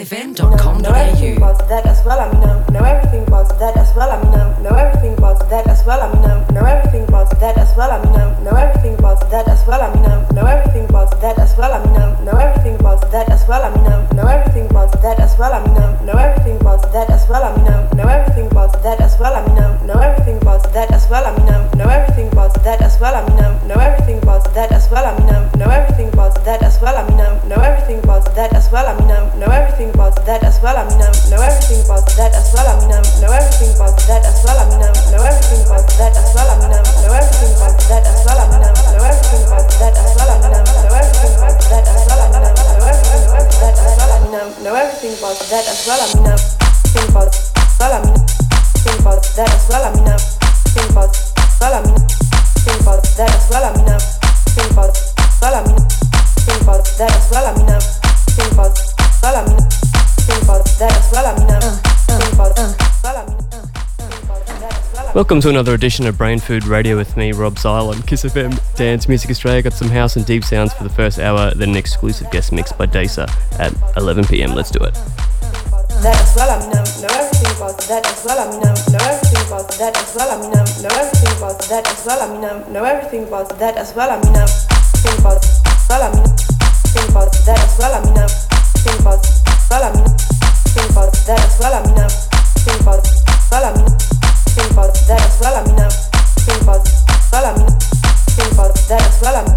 everything about that as well. I mean, know, know everything about that as well. I mean, know, know everything about that as well. I mean, know, know everything about that as well. I mean, know, know everything about that as well. I mean, know, know everything about that as well. I mean, know, know everything about that as well. I mean, know, know everything about that as well. I mean, know, know everything about that as well. I mean, know, know everything about that as well. I mean, know, know everything about that as well. I mean, know, know everything about that as well. I mean, know, know everything about that as well. I mean, know, know everything about that as well. I mean, know, know everything about that as well. I mean, know, know everything about that as well. I mean, know, know everything about that as well. I mean, know, know everything about that as well. I mean, know, know everything about that as well. I mean, know, know everything about that as well. I mean, know, know everything about that as well. I mean, know, know everything about that as well. I mean, know, know everything about that as well. I mean, know, know everything about that as well. I mean, know, think about well. I mean, think about that as well. I mean. I think about that as well. I mean, think about. I that as well. I mean. I. I know, think about. I well. I mean, Welcome to another edition of Brain Food Radio with me, Rob Zile on Kiss FM Dance Music Australia. Got some house and deep sounds for the first hour, then an exclusive guest mix by Dasa at 11 pm. Let's do it. that as well. I mean, know, know everything about that as well. I mean, know, know everything about that as well. I mean, know, know everything about that as well. I mean, know, know everything about that as well. I mean, know, think about well. I mean, think about that as well. I mean, know, think about. I mean, think about that as well. I mean, know, think about well. I mean, think about that as well. I mean,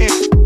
Yeah.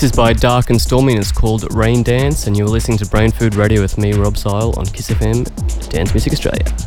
This is by Dark and Stormy and it's called Rain Dance, and you're listening to Brain Food Radio with me, Rob Zile, on Kiss FM, Dance Music Australia.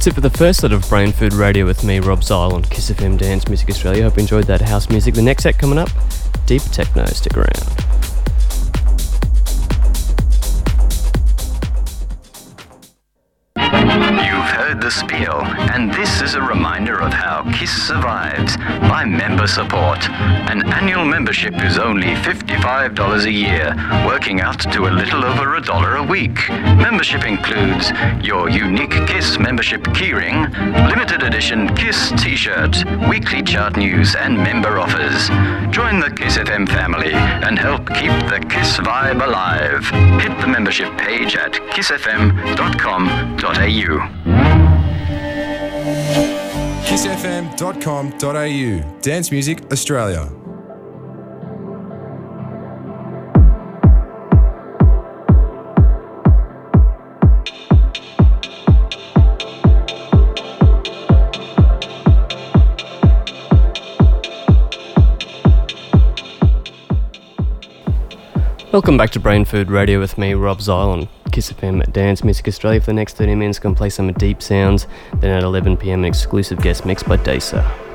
That's it for the first set of Brain Food Radio with me, Rob Zile, on Kiss FM Dance Music Australia. Hope you enjoyed that house music. The next set coming up, Deep Techno. Stick around. The spiel, and this is a reminder of how KISS survives by member support. An annual membership is only $55 a year, working out to a little over a dollar a week. Membership includes your unique KISS membership keyring, limited edition KISS t shirt, weekly chart news, and member offers. Join the KISS FM family and help keep the KISS vibe alive. Hit the membership page at kissfm.com.au kissfm.com.au. Dance Music Australia. Welcome back to Brain Food Radio with me, Rob Zile, Kiss FM Dance Music Australia. For the next 30 minutes, to play some deep sounds. Then at 11 pm, an exclusive guest mix by Dasa.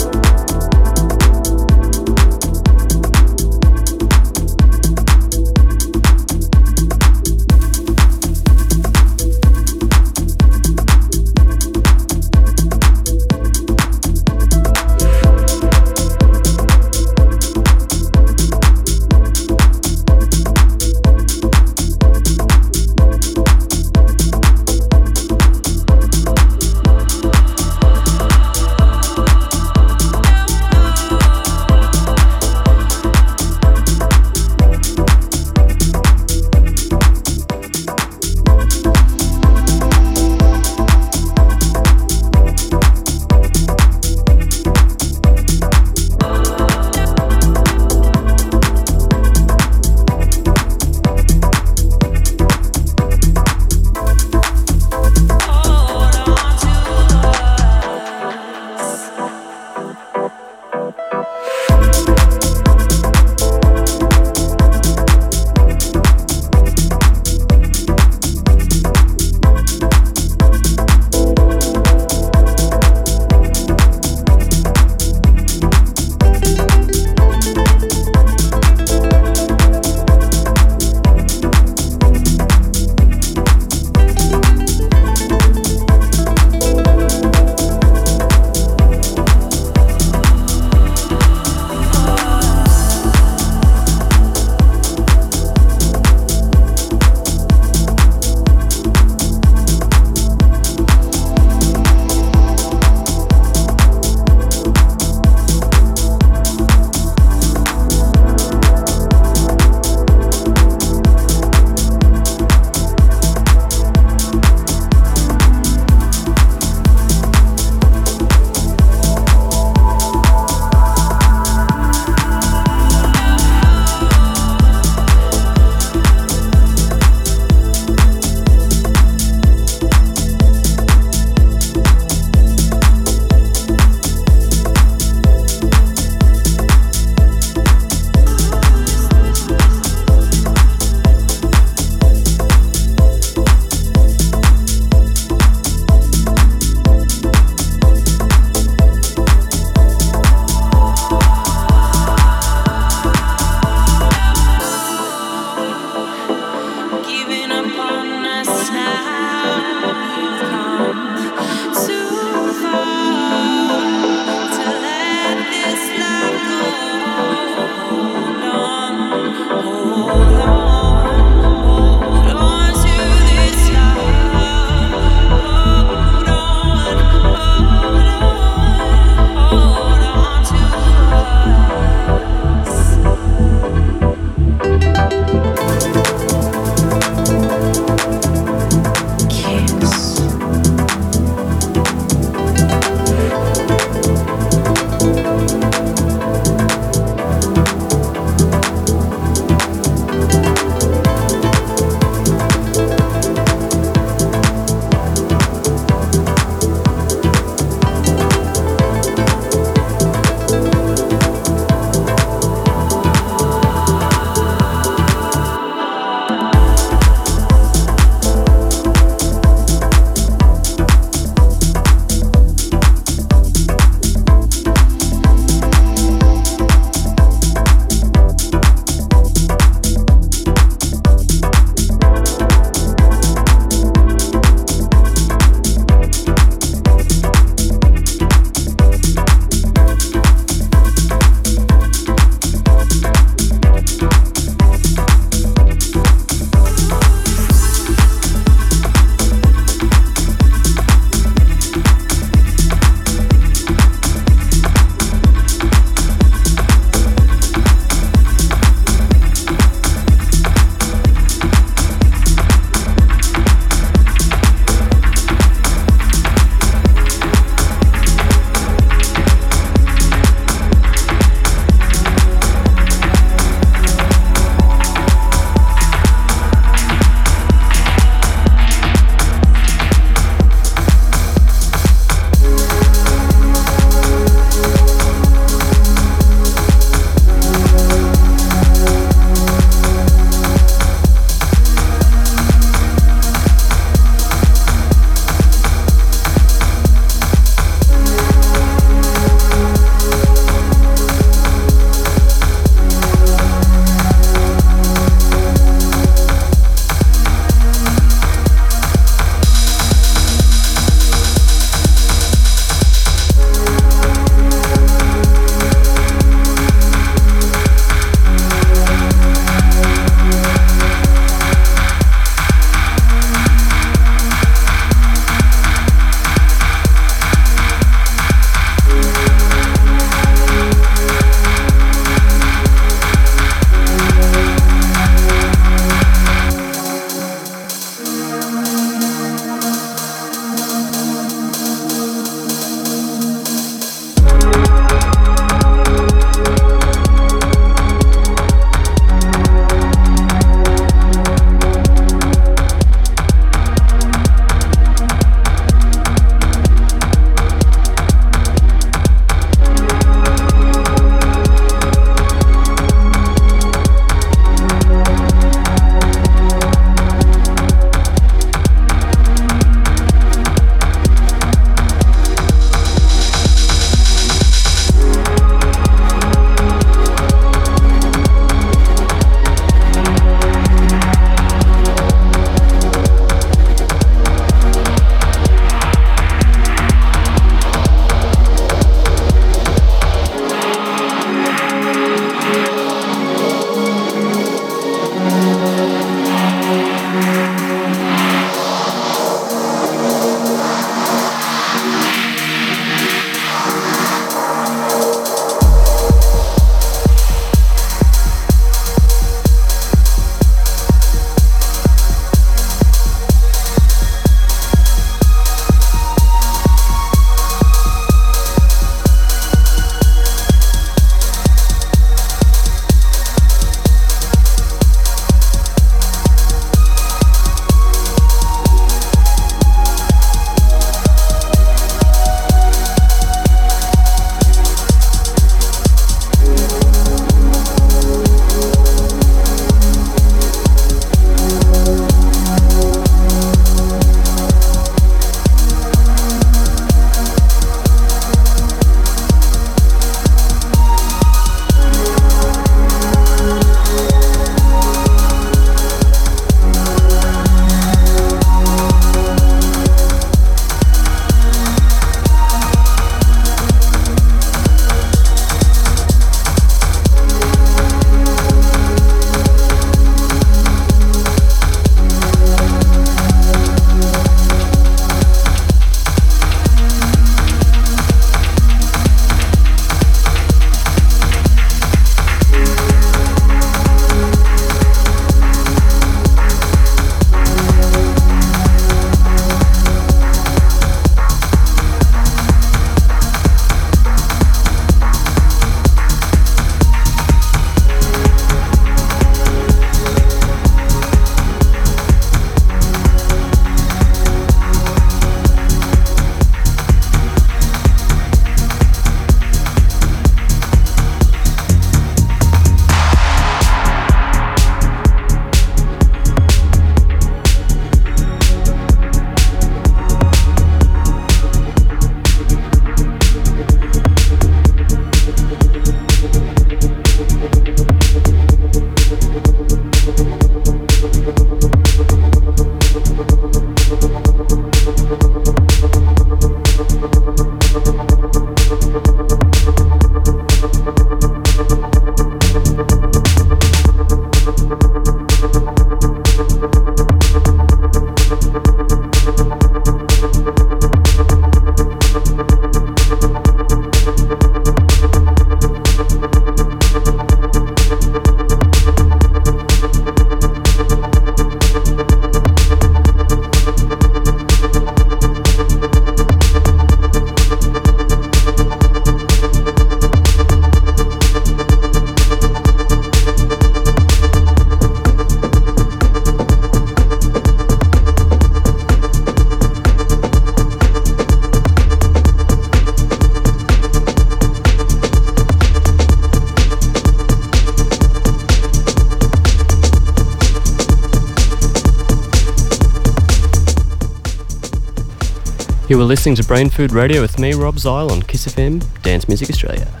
You were listening to Brain Food Radio with me, Rob Zile, on Kiss FM, Dance Music Australia.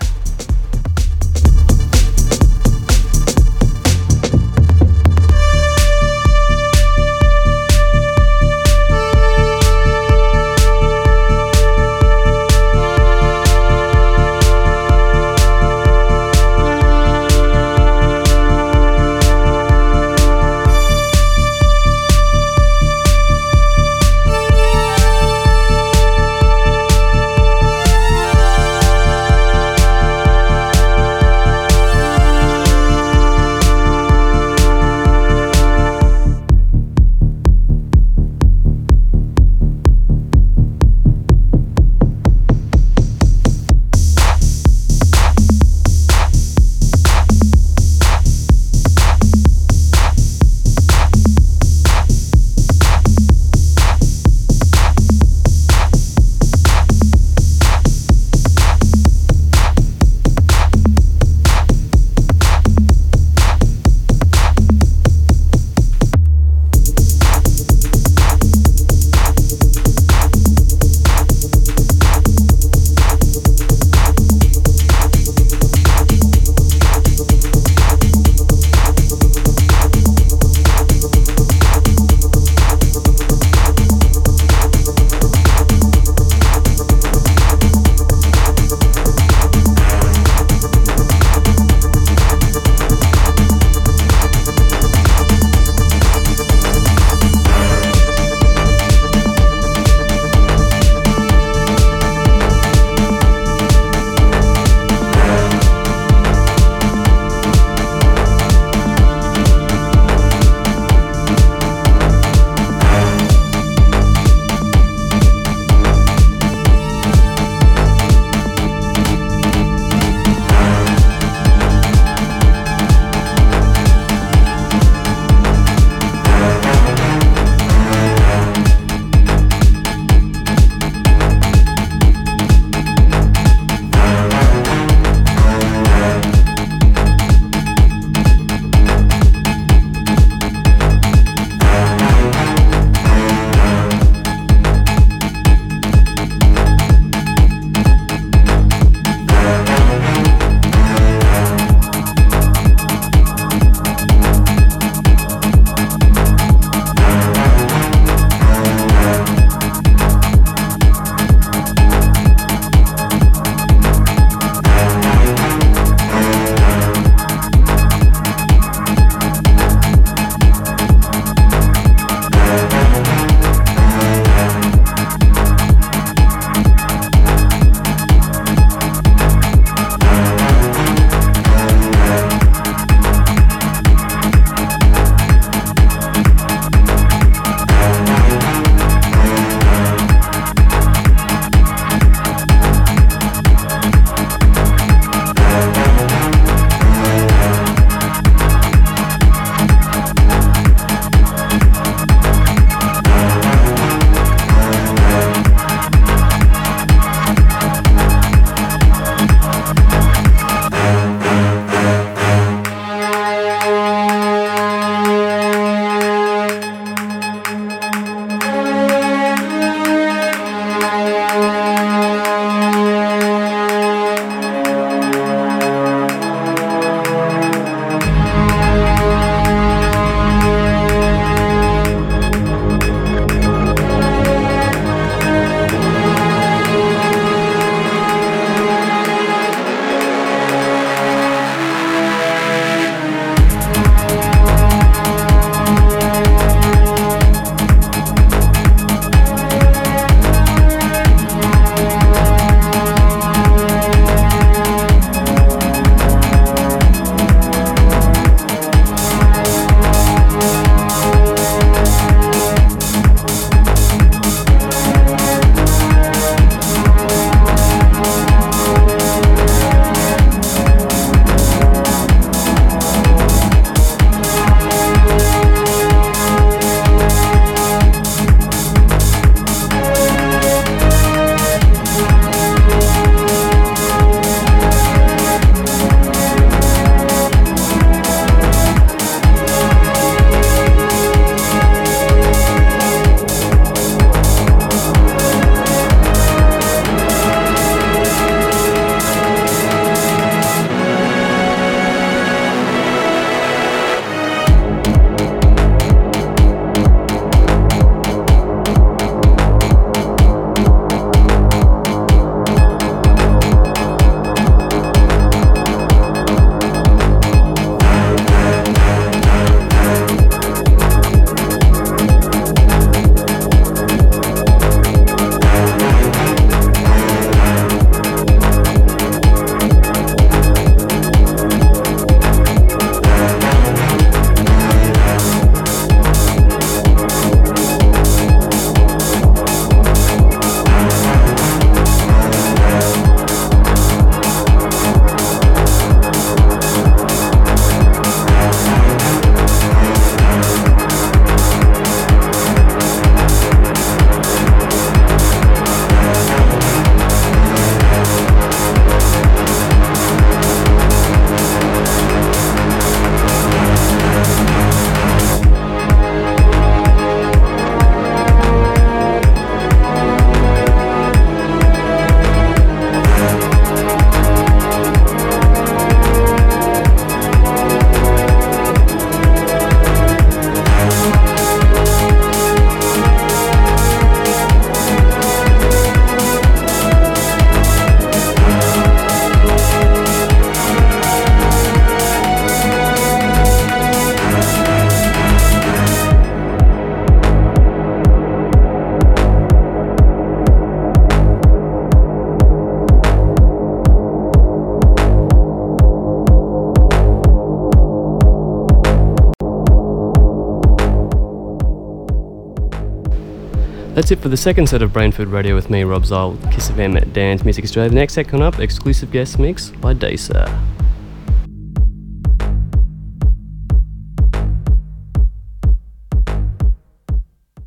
That's it for the second set of Brain Food Radio with me, Rob Zile, Kiss FM at Dance Music Australia. The next set coming up, exclusive guest mix by Dasa.